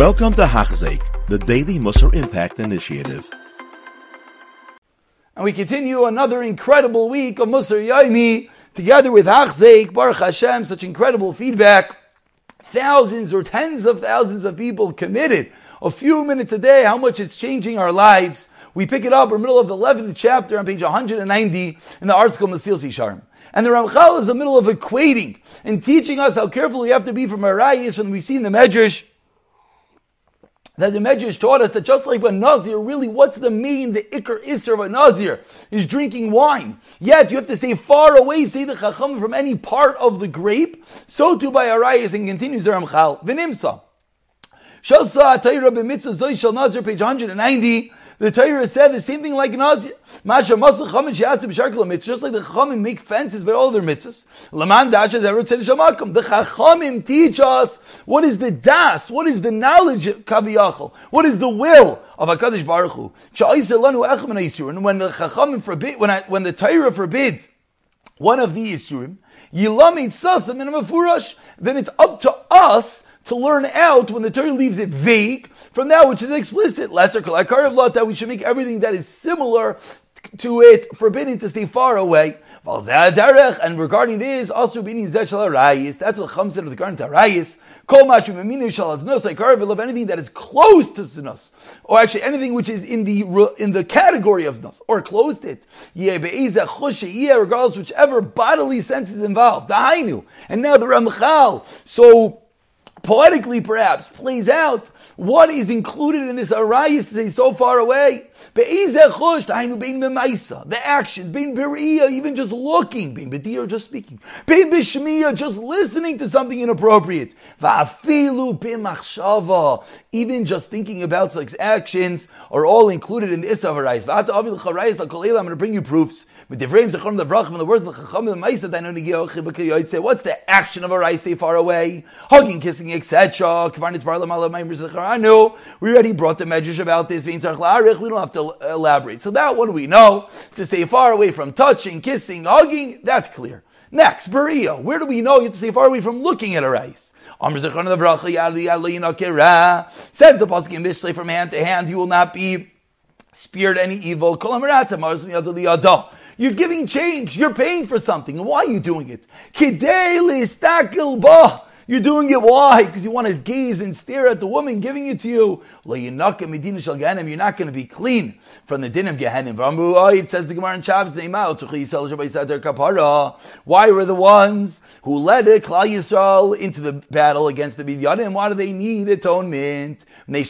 Welcome to Hachzeik, the Daily Musar Impact Initiative. And we continue another incredible week of Musar Yaimi together with Hachzeik, Baruch Hashem, such incredible feedback. Thousands or tens of thousands of people committed a few minutes a day, how much it's changing our lives. We pick it up in the middle of the 11th chapter on page 190 in the article Mesilas Yesharim. And the Ramchal is in the middle of equating and teaching us how careful we have to be from our rayas when we see in the Medrash that the Medrash taught us that just like a Nazir, really, what's the main, the Iker Isser of a Nazir is drinking wine. Yet you have to stay far away, say the Chacham, from any part of the grape. So too by Arayas and continues the Ramchal. V'nimsa. Shasa Atayra b'mitzvah Zoy Shal Nazir, page 190. The Torah said the same thing like Nazir. Masha Masl Chamin to be mitzvahs, just like the Chachamim make fences by all their mitzvahs. Laman Dash has ever said Shamakim. The Chachamim teach us what is the das, what is the knowledge of Kaviyachal, what is the will of Hakadosh Baruch Hu. And when the Chachamim forbid, when I, when the Torah forbids one of the Yisurim, Yilamit Sasam and Mafurash, then it's up to us to learn out when the Torah leaves it vague from that which is explicit. Lesser of lot that we should make everything that is similar to it forbidden to stay far away. And regarding this, also being that's what the Chum said of the Garden Tarayis. Of anything that is close to sinus, or actually anything which is in the in the category of sinus, or closed it. Regardless, whichever bodily sense is involved. And now the Ramchal. So poetically perhaps plays out what is included in this arayis to say so far away. The action, being beriya, even just looking, being bedir, just speaking, being bishmiya, just listening to something inappropriate. Even just thinking about such actions are all included in this arayis. I'm going to bring you proofs. The the from the words of the Chacham Dainoni say, what's the action of a far away? Hugging, kissing, etc. We already brought the measures about this. We don't have to elaborate. So that one we know. To stay far away from touching, kissing, hugging, that's clear. Next, Beria. Where do we know you have to stay far away from looking at a rice? Says the Pasuk in Mishlei from hand to hand, you will not be speared any evil. You're giving change. You're paying for something. And why are you doing it? You're doing it why? Because you want to gaze and stare at the woman giving it to you. You're not going to be clean from the din of Gehenim. It says the Gemara in Shabbos, Why were the ones who led Klal Yisrael, into the battle against the Midyanim? Why do they need atonement? They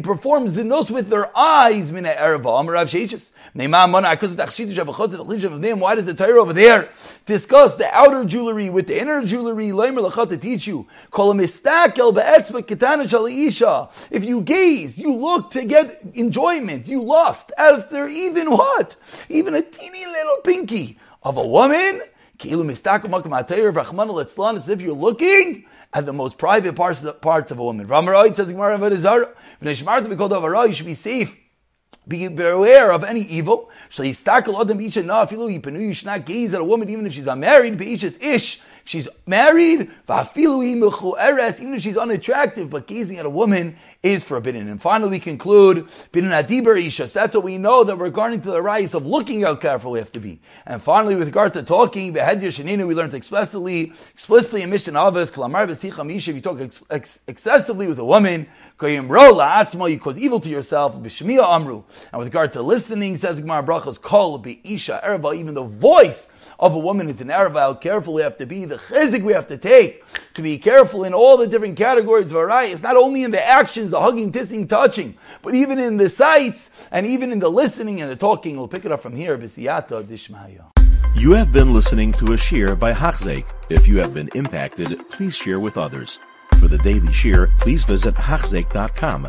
perform zinos with their eyes. Why does the Torah over there discuss the outer jewelry with the inner jewelry, to teach you. If you gaze, you look to get enjoyment, you lust after even what? Even a teeny little pinky of a woman. As if you're looking at the most private parts, parts of a woman. says, be called over, you should be safe be beware of any evil. Shay stak a lot of each and no fillow, you should not gaze at a woman even if she's unmarried. Ish she's married, vafilu eres. even if she's unattractive, but gazing at a woman is forbidden. And finally, we conclude, that's what we know that regarding to the rights of looking how careful we have to be. And finally, with regard to talking, we learned explicitly, explicitly in Mishnah Avos, if you talk ex- ex- excessively with a woman, you cause evil to yourself. And with regard to listening, says Gemara Brachos, call be isha erva, even the voice of a woman is an erva. How careful we have to be, the chizik we have to take to be careful in all the different categories of arai. It's not only in the actions, the hugging, kissing, touching, but even in the sights and even in the listening and the talking. We'll pick it up from here. B'siyata dishmaya. You have been listening to a shiur by Hachzeik. If you have been impacted, please share with others. For the daily shiur, please visit Hachzeik.com